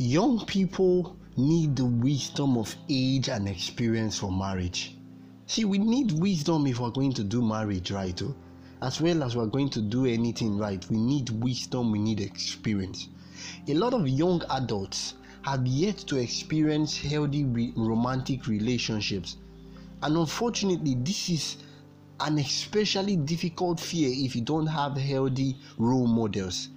young people need the wisdom of age and experience for marriage. See, we need wisdom if we're going to do marriage right, oh? as well as we're going to do anything right. We need wisdom, we need experience. A lot of young adults have yet to experience healthy re- romantic relationships, and unfortunately, this is an especially difficult fear if you don't have healthy role models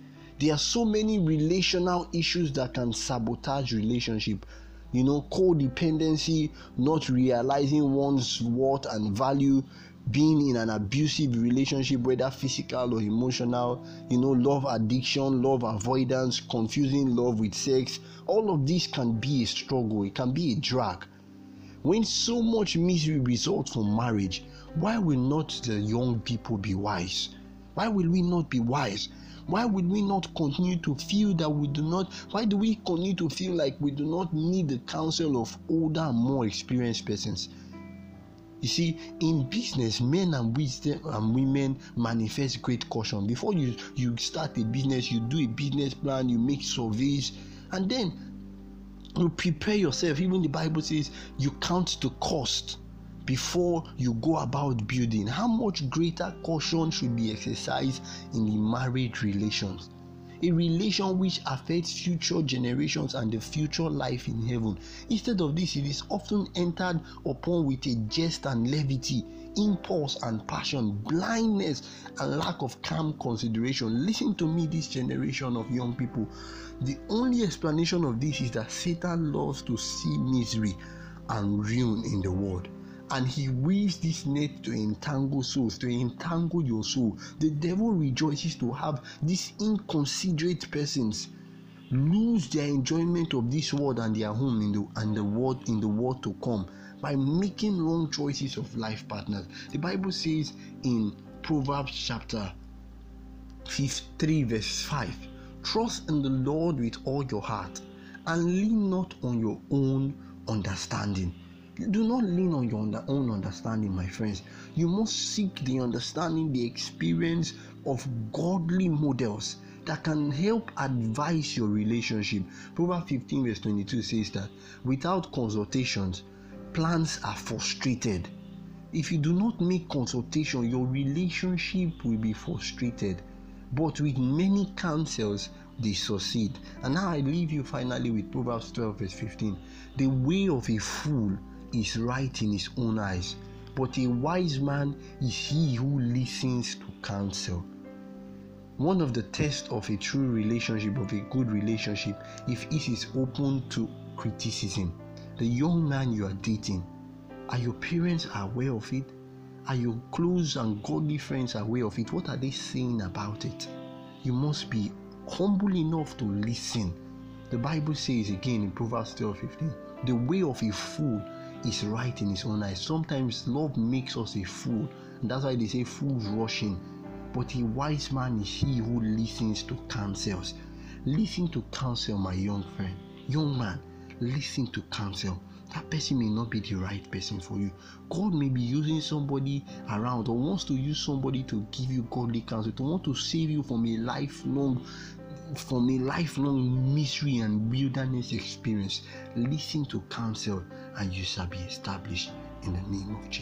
there are so many relational issues that can sabotage relationship. You know codependency not realizing one's worth and value being in an abusive relationship whether physical or emotional you know love addiction love avoidance confusing love with sex. All of this can be a struggle. It can be a drag. When so much misery results from marriage why will not the young people be wise? Why will we not be wise why would we not continue to feel that we do not? Why do we continue to feel like we do not need the counsel of older and more experienced persons? You see, in business, men and wisdom and women manifest great caution. Before you you start a business, you do a business plan, you make surveys, and then you prepare yourself. Even the Bible says you count the cost before you go about building how much greater caution should be exercised in the marriage relations? A relation which affects future generations and the future life in heaven. Instead of this it is often entered upon with a jest and levity impulse and passion blindness and lack of calm consideration. Listen to me this generation of young people. The only explanation of this is that satan loves to see misery and ruin in the world and he weaves this net to entangle souls, to entangle your soul. The devil rejoices to have these inconsiderate persons lose their enjoyment of this world and their home in the and the world in the world to come by making wrong choices of life partners. The Bible says in Proverbs chapter 53 verse 5 trust in the Lord with all your heart and lean not on your own understanding do not lean on your own understanding, my friends. You must seek the understanding, the experience of godly models that can help advise your relationship. Proverbs 15, verse 22 says that without consultations, plans are frustrated. If you do not make consultation, your relationship will be frustrated. But with many counsels, they succeed. And now I leave you finally with Proverbs 12, verse 15. The way of a fool is right in his own eyes, but a wise man is he who listens to counsel. One of the tests of a true relationship, of a good relationship, if it is open to criticism. The young man you are dating, are your parents aware of it? Are your close and godly friends aware of it? What are they saying about it? You must be humble enough to listen. The Bible says again in Proverbs 12 15, the way of a fool is right in his own eyes. Sometimes love makes us a fool, and that's why they say fools rushing. But a wise man is he who listens to counsels. Listen to counsel, my young friend, young man. Listen to counsel. That person may not be the right person for you. God may be using somebody around or wants to use somebody to give you godly counsel, to want to save you from a lifelong from a lifelong misery and wilderness experience. Listen to counsel and you shall be established in the name of Jesus.